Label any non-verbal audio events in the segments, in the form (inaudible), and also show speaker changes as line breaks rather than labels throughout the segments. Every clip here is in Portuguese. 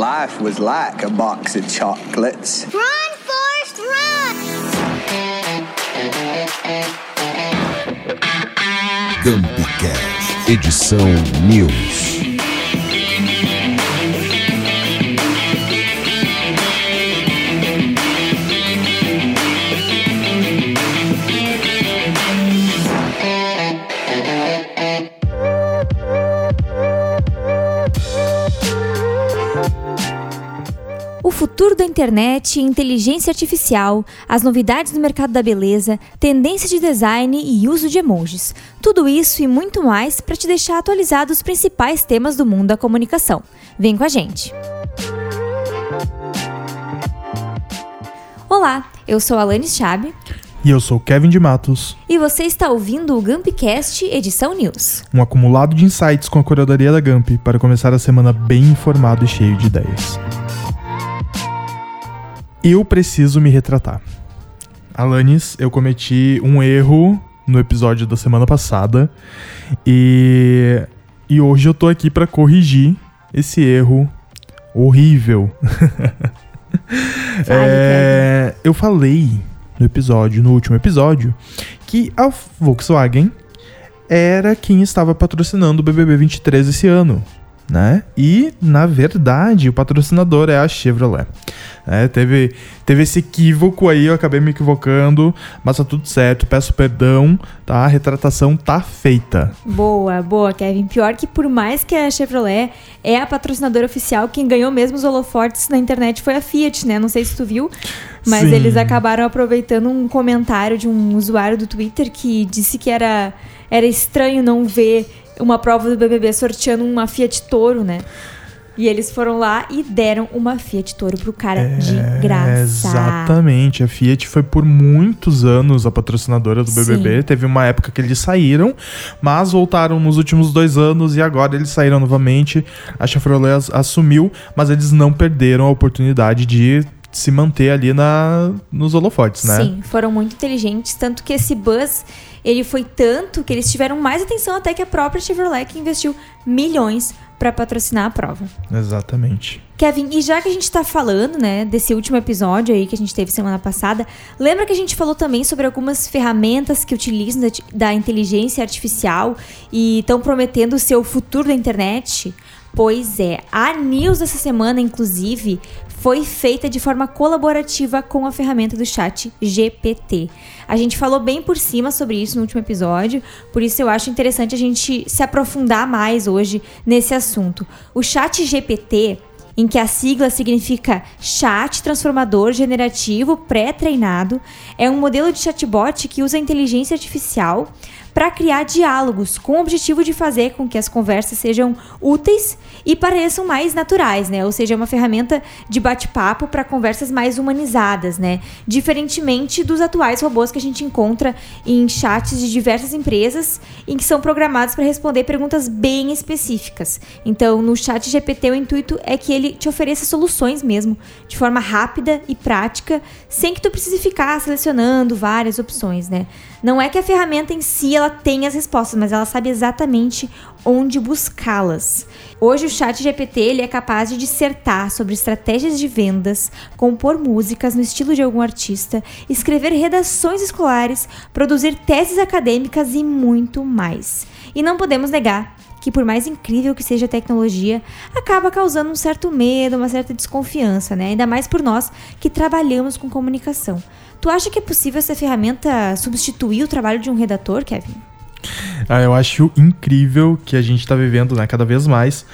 life was like a box of chocolates.
Run, Forrest, run!
Campcast, edição News.
Futuro da internet, inteligência artificial, as novidades do mercado da beleza, tendência de design e uso de emojis. Tudo isso e muito mais para te deixar atualizado dos principais temas do mundo da comunicação. Vem com a gente! Olá, eu sou a Alanis Chabe
E eu sou Kevin de Matos,
e você está ouvindo o Gumpcast Edição News.
um acumulado de insights com a curadoria da Gamp para começar a semana bem informado e cheio de ideias. Eu preciso me retratar. Alanis, eu cometi um erro no episódio da semana passada e, e hoje eu tô aqui para corrigir esse erro horrível. (laughs) É, eu falei no episódio, no último episódio, que a Volkswagen era quem estava patrocinando o BBB 23 esse ano, né? E na verdade o patrocinador é a Chevrolet. É, teve, teve esse equívoco aí, eu acabei me equivocando, mas tá tudo certo, peço perdão, tá? A retratação tá feita.
Boa, boa, Kevin. Pior que por mais que a Chevrolet é a patrocinadora oficial, quem ganhou mesmo os holofotes na internet foi a Fiat, né? Não sei se tu viu, mas
Sim.
eles acabaram aproveitando um comentário de um usuário do Twitter que disse que era, era estranho não ver uma prova do BBB sorteando uma Fiat Toro, né? E eles foram lá e deram uma Fiat Toro pro cara de graça.
É, Exatamente. A Fiat foi por muitos anos a patrocinadora do BBB.
Sim.
Teve uma época que eles saíram, mas voltaram nos últimos dois anos e agora eles saíram novamente. A Chevrolet as- assumiu, mas eles não perderam a oportunidade de se manter ali na, nos holofotes, né?
Sim, foram muito inteligentes, tanto que esse buzz, ele foi tanto que eles tiveram mais atenção até que a própria Chevrolet que investiu milhões para patrocinar a prova.
Exatamente.
Kevin, e já que a gente tá falando, né, desse último episódio aí que a gente teve semana passada, lembra que a gente falou também sobre algumas ferramentas que utilizam da, da inteligência artificial e estão prometendo ser o futuro da internet? Pois é, a news dessa semana, inclusive, foi feita de forma colaborativa com a ferramenta do chat GPT. A gente falou bem por cima sobre isso no último episódio, por isso eu acho interessante a gente se aprofundar mais hoje nesse assunto. O chat GPT em que a sigla significa Chat Transformador Generativo Pré-Treinado, é um modelo de chatbot que usa inteligência artificial para criar diálogos com o objetivo de fazer com que as conversas sejam úteis e pareçam mais naturais, né? Ou seja, é uma ferramenta de bate-papo para conversas mais humanizadas, né? Diferentemente dos atuais robôs que a gente encontra em chats de diversas empresas em que são programados para responder perguntas bem específicas. Então, no chat GPT, o intuito é que ele te ofereça soluções mesmo, de forma rápida e prática, sem que tu precise ficar selecionando várias opções, né? Não é que a ferramenta em si ela tenha as respostas, mas ela sabe exatamente onde buscá-las. Hoje o chat GPT ele é capaz de dissertar sobre estratégias de vendas, compor músicas no estilo de algum artista, escrever redações escolares, produzir teses acadêmicas e muito mais. E não podemos negar que por mais incrível que seja a tecnologia, acaba causando um certo medo, uma certa desconfiança, né? Ainda mais por nós que trabalhamos com comunicação. Tu acha que é possível essa ferramenta substituir o trabalho de um redator, Kevin?
Ah, eu acho incrível que a gente tá vivendo, né, cada vez mais.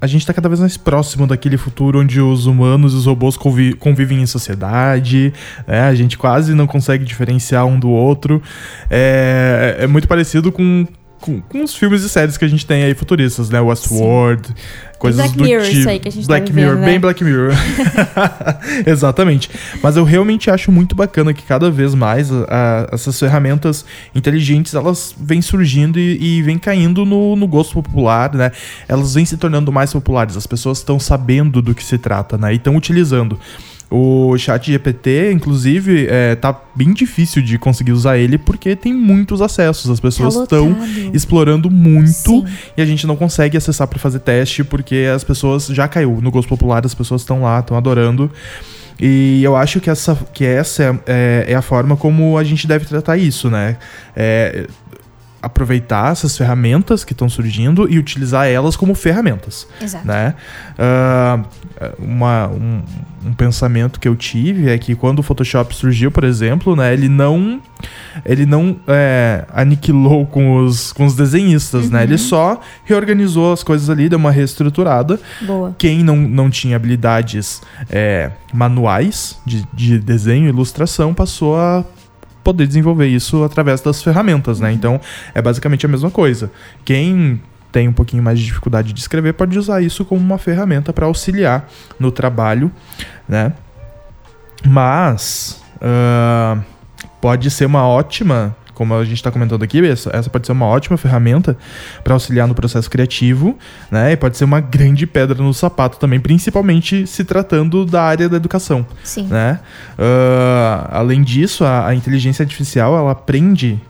A gente tá cada vez mais próximo daquele futuro onde os humanos e os robôs convi- convivem em sociedade, né? A gente quase não consegue diferenciar um do outro. É, é muito parecido com, com, com os filmes e séries que a gente tem aí futuristas, né? Westworld, coisas
Black
do
Mirror,
tipo.
isso aí que a gente tá
Black
vivendo,
Mirror,
né?
bem Black Mirror. (laughs) (laughs) Exatamente. Mas eu realmente acho muito bacana que cada vez mais a- a- essas ferramentas inteligentes elas vêm surgindo e, e vêm caindo no, no gosto popular, né? Elas vêm se tornando mais populares. As pessoas estão sabendo do que se trata, né? E estão utilizando. O chat GPT, inclusive, é, tá bem difícil de conseguir usar ele porque tem muitos acessos. As pessoas estão
Tá
explorando muito
Sim.
e a gente não consegue acessar para fazer teste porque as pessoas já caiu no gosto popular, as pessoas estão lá, estão adorando. E eu acho que essa, que essa é, é- é a forma como a gente deve tratar isso, né? É, aproveitar essas ferramentas que estão surgindo e utilizar elas como ferramentas
Exato.
né? Ah, uma- um, um pensamento que eu tive é que quando o Photoshop surgiu, por exemplo, né, ele não ele não é, aniquilou com os, com os desenhistas, né? Ele só reorganizou as coisas ali, deu uma reestruturada.
Boa.
Quem não, não tinha habilidades é, manuais de, de desenho e ilustração passou a poder desenvolver isso através das ferramentas, né? Então, é basicamente a mesma coisa. Quem tem um pouquinho mais de dificuldade de escrever pode usar isso como uma ferramenta para auxiliar no trabalho, né? Mas ah, pode ser uma ótima, como a gente está comentando aqui, essa, essa pode ser uma ótima ferramenta para auxiliar no processo criativo, né? E pode ser uma grande pedra no sapato também, principalmente se tratando da área da educação
Sim.
né? Ah, além disso, a, a inteligência artificial ela aprende,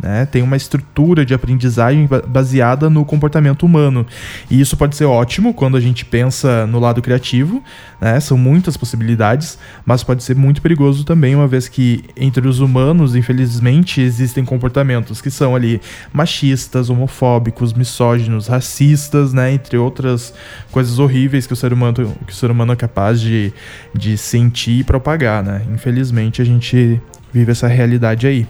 né? Tem uma estrutura de aprendizagem ba- baseada no comportamento humano. E isso pode ser ótimo quando a gente pensa no lado criativo, né? São muitas possibilidades, mas pode ser muito perigoso também, uma vez que entre os humanos, infelizmente, existem comportamentos que são ali machistas, homofóbicos, misóginos, racistas, né? Entre outras coisas horríveis que o ser humano, que o ser humano é capaz de, de sentir e propagar, né? Infelizmente, a gente vive essa realidade aí.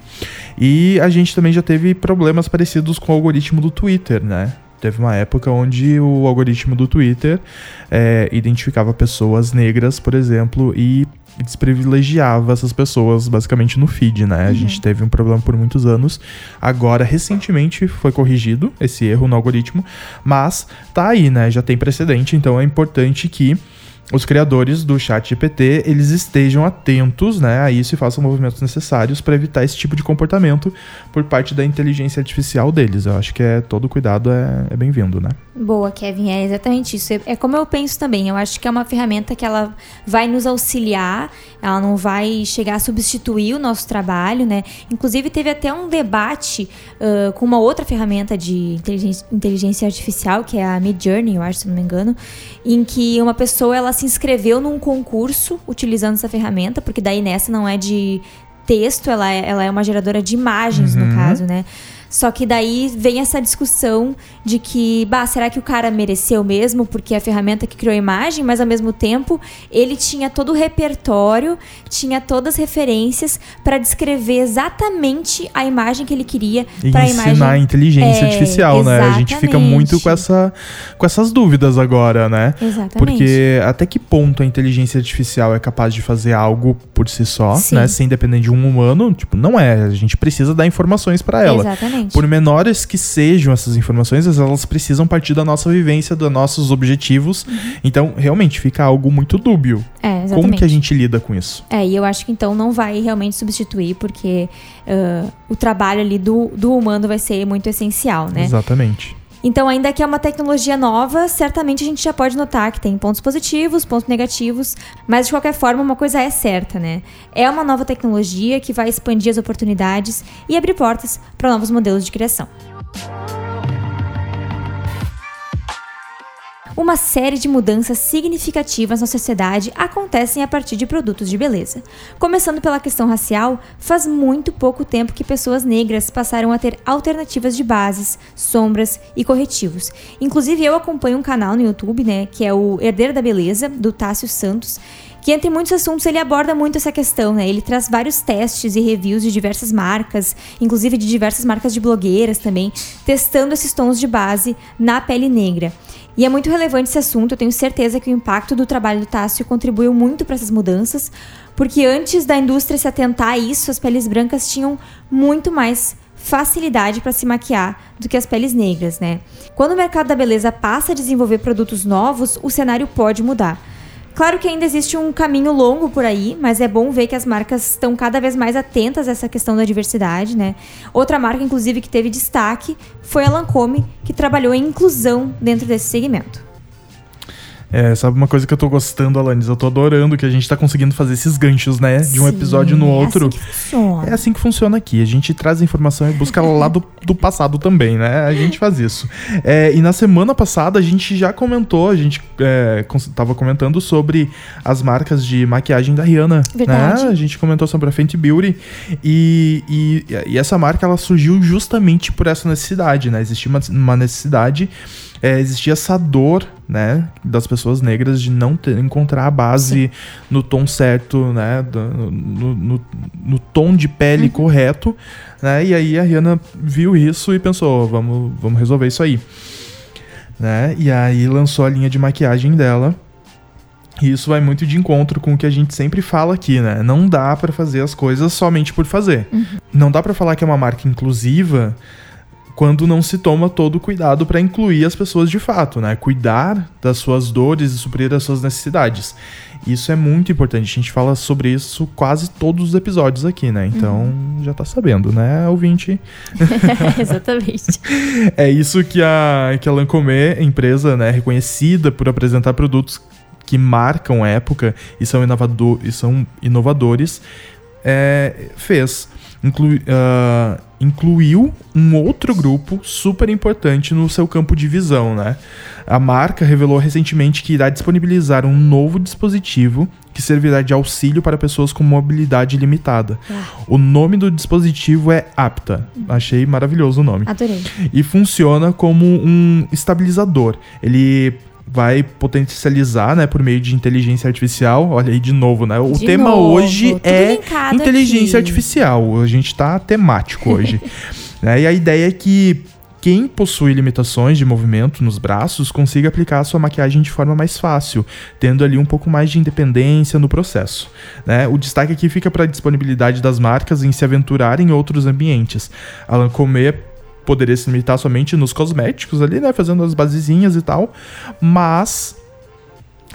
E a gente também já teve problemas parecidos com o algoritmo do Twitter, né? Teve uma época onde o algoritmo do Twitter é, identificava pessoas negras, por exemplo, e desprivilegiava essas pessoas basicamente no feed, né? A gente teve um problema por muitos anos. Agora, recentemente, foi corrigido esse erro no algoritmo, mas tá aí, né? Já tem precedente, então é importante que os criadores do chat GPT eles estejam atentos né, a isso e façam movimentos necessários para evitar esse tipo de comportamento por parte da inteligência artificial deles. Eu acho que é todo cuidado é, é bem-vindo, né?
Boa, Kevin, é exatamente isso. É- É como eu penso também. Eu acho que é uma ferramenta que ela vai nos auxiliar, ela não vai chegar a substituir o nosso trabalho, né? Inclusive, teve até um debate ah, com uma outra ferramenta de inteligência, inteligência artificial, que é a Midjourney, eu acho, se não me engano, em que uma pessoa ela se inscreveu num concurso utilizando essa ferramenta, porque daí nessa não é de texto, ela é, ela é uma geradora de imagens, no caso, né? Só que daí vem essa discussão de que, bah, será que o cara mereceu mesmo? Porque é a ferramenta que criou a imagem, mas ao mesmo tempo ele tinha todo o repertório, tinha todas as referências para descrever exatamente a imagem que ele queria para a
ensinar
imagem.
a inteligência
É,
artificial, né? A gente fica muito com,
exatamente.
essa, com essas dúvidas agora, né?
Exatamente.
Porque até que ponto a inteligência artificial é capaz de fazer algo por si só,
Sim.
né? Sem depender de um humano? Tipo, não é. A gente precisa dar informações para ela.
Exatamente.
Por menores que sejam essas informações, elas precisam partir da nossa vivência, dos nossos objetivos. Então, realmente, fica algo muito dúbio.
É, exatamente.
Como que a gente lida com isso?
É, e eu acho que então não vai realmente substituir, porque ah, o trabalho ali do, do humano vai ser muito essencial, né?
Exatamente.
Então, ainda que é uma tecnologia nova, certamente a gente já pode notar que tem pontos positivos, pontos negativos, mas de qualquer forma, uma coisa é certa, né? É uma nova tecnologia que vai expandir as oportunidades e abrir portas para novos modelos de criação. Uma série de mudanças significativas na sociedade acontecem a partir de produtos de beleza. Começando pela questão racial, faz muito pouco tempo que pessoas negras passaram a ter alternativas de bases, sombras e corretivos. Inclusive, eu acompanho um canal no YouTube, né, que é o Herdeiro da Beleza, do Tássio Santos, que entre muitos assuntos ele aborda muito essa questão, né? Ele traz vários testes e reviews de diversas marcas, inclusive de diversas marcas de blogueiras também, testando esses tons de base na pele negra. E é muito relevante esse assunto, eu tenho certeza que o impacto do trabalho do Tássio contribuiu muito para essas mudanças, porque antes da indústria se atentar a isso, as peles brancas tinham muito mais facilidade para se maquiar do que as peles negras, né? Quando o mercado da beleza passa a desenvolver produtos novos, o cenário pode mudar. Claro que ainda existe um caminho longo por aí, mas é bom ver que as marcas estão cada vez mais atentas a essa questão da diversidade, né? Outra marca, inclusive, que teve destaque foi a Lancôme, que trabalhou em inclusão dentro desse segmento.
É, sabe uma coisa que eu tô gostando, Alanis? Eu tô adorando que a gente tá conseguindo fazer esses ganchos, né? De um
Sim,
episódio no outro.
É assim que funciona.
É assim que funciona aqui. A gente traz a informação e busca ela lá do, do passado também, né? A gente faz isso. É, e na semana passada a gente já comentou, a gente é, tava comentando sobre as marcas de maquiagem da Rihanna.
Verdade.
Né? A gente comentou sobre a Fenty Beauty. E, e, e essa marca ela surgiu justamente por essa necessidade, né? Existia uma, uma necessidade. é, existia essa dor, né, das pessoas negras de não ter, encontrar a base no tom certo, né, do- no, no, no tom de pele correto, né, e aí a Rihanna viu isso e pensou, vamos, vamos resolver isso aí, né, e aí lançou a linha de maquiagem dela, e isso vai muito de encontro com o que a gente sempre fala aqui, né? Não dá pra fazer as coisas somente por fazer. Não dá pra falar que é uma marca inclusiva quando não se toma todo o cuidado pra incluir as pessoas de fato, né? Cuidar das suas dores e suprir as suas necessidades. Isso é muito importante. A gente fala sobre isso quase todos os episódios aqui, né? Então já tá sabendo, né, ouvinte? (laughs)
Exatamente. (laughs)
É isso que a, que a Lancôme, empresa né, reconhecida por apresentar produtos que marcam época e são, inovado e são inovadores, é, fez. Inclui- ah, incluiu um outro grupo super importante no seu campo de visão, né? A marca revelou recentemente que irá disponibilizar um novo dispositivo que servirá de auxílio para pessoas com mobilidade limitada. O nome do dispositivo é Apta. Achei maravilhoso o nome
Adorei.
e funciona como um estabilizador. Ele vai potencializar, né, por meio de inteligência artificial. Olha aí de novo, né? O
De
tema
novo,
hoje é inteligência
aqui.
artificial. A gente tá temático hoje. (laughs) né? E a ideia é que quem possui limitações de movimento nos braços consiga aplicar a sua maquiagem de forma mais fácil, tendo ali um pouco mais de independência no processo. né? O destaque aqui fica para a disponibilidade das marcas em se aventurar em outros ambientes. A Lancôme poderia se limitar somente nos cosméticos ali, né, fazendo as basezinhas e tal, mas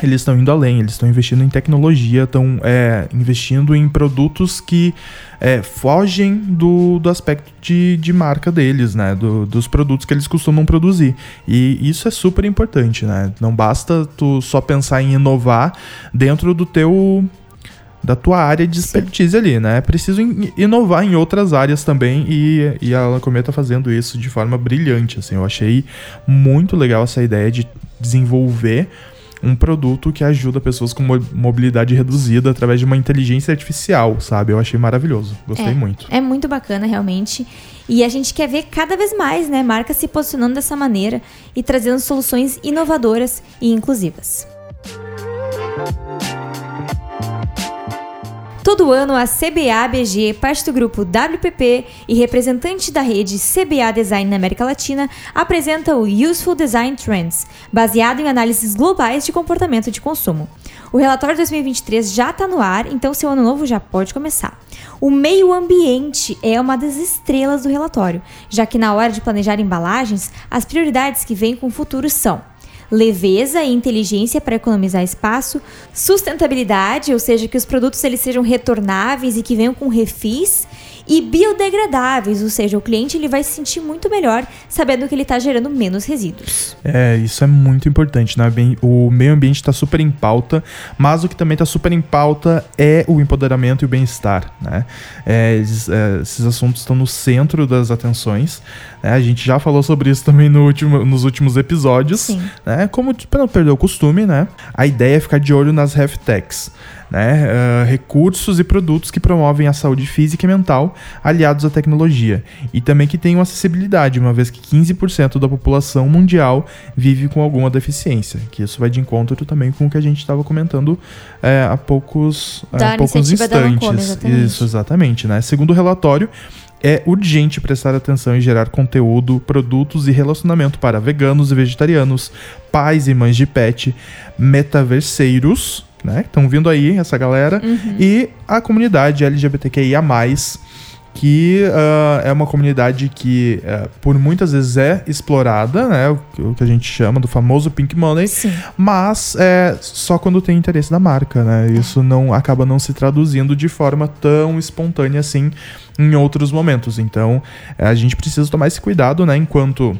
eles estão indo além, eles estão investindo em tecnologia, estão é, investindo em produtos que é, fogem do, do aspecto de, de marca deles, né? Do- dos produtos que eles costumam produzir. E isso é super importante, né? Não basta tu só pensar em inovar dentro do teu da tua área de expertise ali, né? É preciso in- inovar em outras áreas também e, e a Lancôme tá fazendo isso de forma brilhante, assim. Eu achei muito legal essa ideia de desenvolver um produto que ajuda pessoas com mo- mobilidade reduzida através de uma inteligência artificial, sabe? Eu achei maravilhoso. Gostei
É.
muito.
É muito bacana, realmente. E a gente quer ver cada vez mais, né? Marcas se posicionando dessa maneira e trazendo soluções inovadoras e inclusivas. Todo ano, a CBA BG, parte do grupo WPP e representante da rede CBA Design na América Latina, apresenta o Useful Design Trends, baseado em análises globais de comportamento de consumo. O relatório 2023 já está no ar, então seu ano novo já pode começar. O meio ambiente é uma das estrelas do relatório, já que na hora de planejar embalagens, as prioridades que vêm com o futuro são leveza e inteligência para economizar espaço, sustentabilidade, ou seja, que os produtos eles sejam retornáveis e que venham com refis, e biodegradáveis, ou seja, o cliente ele vai se sentir muito melhor sabendo que ele está gerando menos resíduos.
É, isso é muito importante, né? O meio ambiente está super em pauta, mas o que também está super em pauta é o empoderamento e o bem-estar, né? É, esses, é, esses assuntos estão no centro das atenções. né? A gente já falou sobre isso também no último, nos últimos episódios,
Sim.
né? Como para não perder o costume, né? A ideia é ficar de olho nas health techs, né? Ah, recursos e produtos que promovem a saúde física e mental aliados à tecnologia e também que tenham acessibilidade, uma vez que 15% da população mundial vive com alguma deficiência, que isso vai de encontro também com o que a gente estava comentando é, há poucos,
Da
há poucos instantes.
Exatamente.
Isso, exatamente, né? Segundo o relatório, é urgente prestar atenção em gerar conteúdo, produtos e relacionamento para veganos e vegetarianos, pais e mães de pet, metaverseiros, né? Estão vindo aí essa galera, e a comunidade LGBTQIA+, que ah, é uma comunidade que ah, por muitas vezes é explorada, né? O, que- o que a gente chama do famoso pink money,
Sim.
mas é só quando tem interesse da marca, né? Isso não acaba não se traduzindo de forma tão espontânea assim em outros momentos. Então, é, a gente precisa tomar esse cuidado, né? Enquanto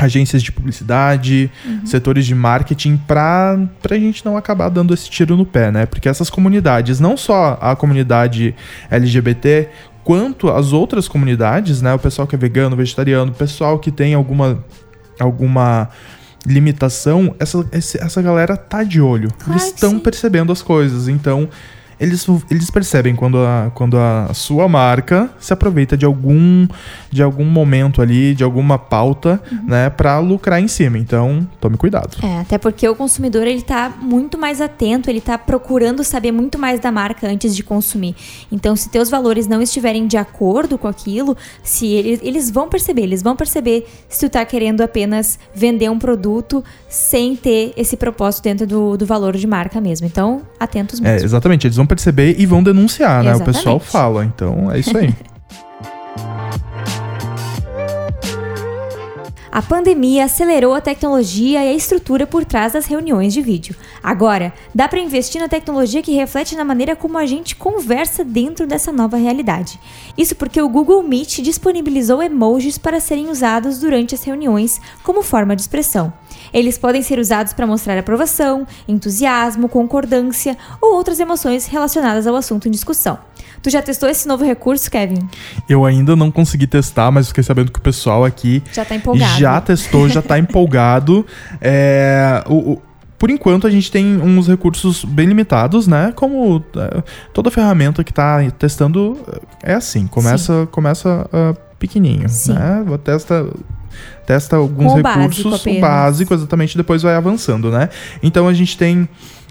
agências de publicidade, setores de marketing, para a gente não acabar dando esse tiro no pé, né? Porque essas comunidades, não só a comunidade LGBT, quanto as outras comunidades, né? O pessoal que é vegano, vegetariano, o pessoal que tem alguma, alguma limitação, essa, essa galera tá de olho.
Claro
Eles estão percebendo as coisas, então eles, eles percebem quando a, quando a sua marca se aproveita de algum de algum momento ali, de alguma pauta,
Uhum.
né, para lucrar em cima. Então, tome cuidado.
É, até porque o consumidor ele tá muito mais atento, ele tá procurando saber muito mais da marca antes de consumir. Então, se teus valores não estiverem de acordo com aquilo, se eles, eles vão perceber, eles vão perceber se tu tá querendo apenas vender um produto sem ter esse propósito dentro do, do valor de marca mesmo. Então, atentos
É,
mesmo.
exatamente, eles vão perceber e vão denunciar, né? O pessoal
Exatamente.
fala, então é isso aí. (laughs)
A pandemia acelerou a tecnologia e a estrutura por trás das reuniões de vídeo. Agora, dá para investir na tecnologia que reflete na maneira como a gente conversa dentro dessa nova realidade. Isso porque o Google Meet disponibilizou emojis para serem usados durante as reuniões como forma de expressão. Eles podem ser usados para mostrar aprovação, entusiasmo, concordância ou outras emoções relacionadas ao assunto em discussão. Tu já testou esse novo recurso, Kevin?
Eu ainda não consegui testar, mas fiquei sabendo que o pessoal aqui
Já tá empolgado.
já testou, já tá empolgado. (laughs) É, o- o- por enquanto a gente tem uns recursos bem limitados, né? Como é, toda ferramenta que tá testando é assim, começa, começa ah, pequenininho,
Sim.
né? Testa testa alguns
Com o básico
recursos, o básico exatamente, depois vai avançando, né? Então a gente tem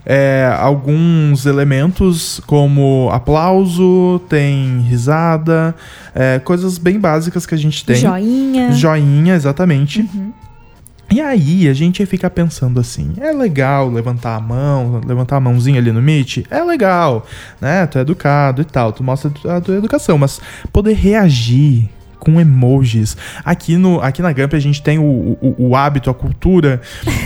é, alguns elementos como aplauso, tem risada, é, coisas bem básicas que a gente tem.
Joinha.
Joinha, exatamente. E aí a gente fica pensando assim, é legal levantar a mão, levantar a mãozinha ali no Meet? É legal, né? Tu é educado e tal, tu mostra a tua educação, mas poder reagir com emojis. Aqui, no, aqui na Gamp a gente tem o, o, o hábito, a cultura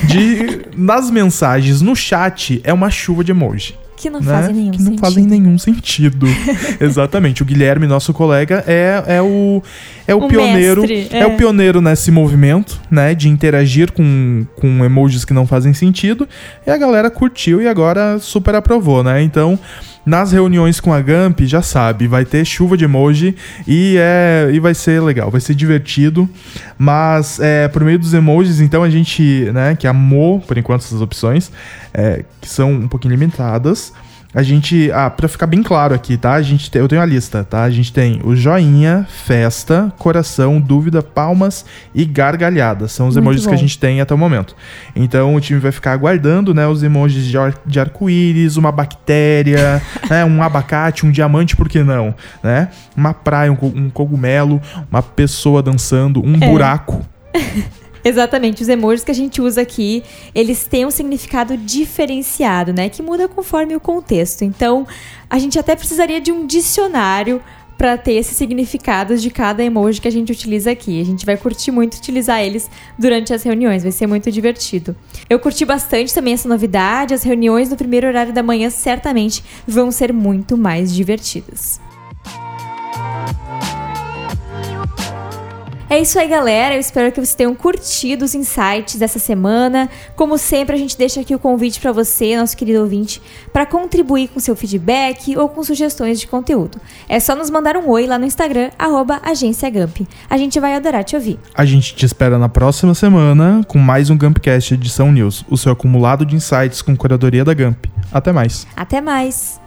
de, (laughs) nas mensagens, no chat, é uma chuva de emoji
Que não
né?
fazem nenhum
que não
sentido.
fazem nenhum sentido. (laughs) Exatamente. O Guilherme, nosso colega, é, é o é o,
O
pioneiro,
mestre,
é.
é.
o pioneiro nesse movimento, né, de interagir com, com emojis que não fazem sentido. E a galera curtiu e agora super aprovou, né? Então, nas reuniões com a Gamp, já sabe, vai ter chuva de emoji e, é, e vai ser legal, vai ser divertido. Mas é, por meio dos emojis, então a gente, né, que amou por enquanto essas opções, é, que são um pouquinho limitadas. A gente, ah, pra ficar bem claro aqui, tá? A gente tem, eu tenho a lista, tá? A gente tem o joinha, festa, coração, dúvida, palmas e gargalhada. São os
Muito
emojis que a
bom.
gente tem até o momento. Então o time vai ficar aguardando, né? Os emojis de, ar- de arco-íris, uma bactéria, (laughs) né? Um abacate, um diamante, por que não? Né? Uma praia, um, um cogumelo, uma pessoa dançando, um
É.
buraco. (laughs)
Exatamente, os emojis que a gente usa aqui, eles têm um significado diferenciado, né? Que muda conforme o contexto. Então, a gente até precisaria de um dicionário para ter esses significados de cada emoji que a gente utiliza aqui. A gente vai curtir muito utilizar eles durante as reuniões, vai ser muito divertido. Eu curti bastante também essa novidade, as reuniões no primeiro horário da manhã certamente vão ser muito mais divertidas. É isso aí, galera. Eu espero que vocês tenham curtido os insights dessa semana. Como sempre, a gente deixa aqui o convite para você, nosso querido ouvinte, para contribuir com seu feedback ou com sugestões de conteúdo. É só nos mandar um oi lá no Instagram, arroba Agência Gamp. A gente vai adorar te ouvir.
A gente te espera na próxima semana com mais um Gumpcast Edição News, o seu acumulado de insights com curadoria da Gump. Até mais.
Até mais!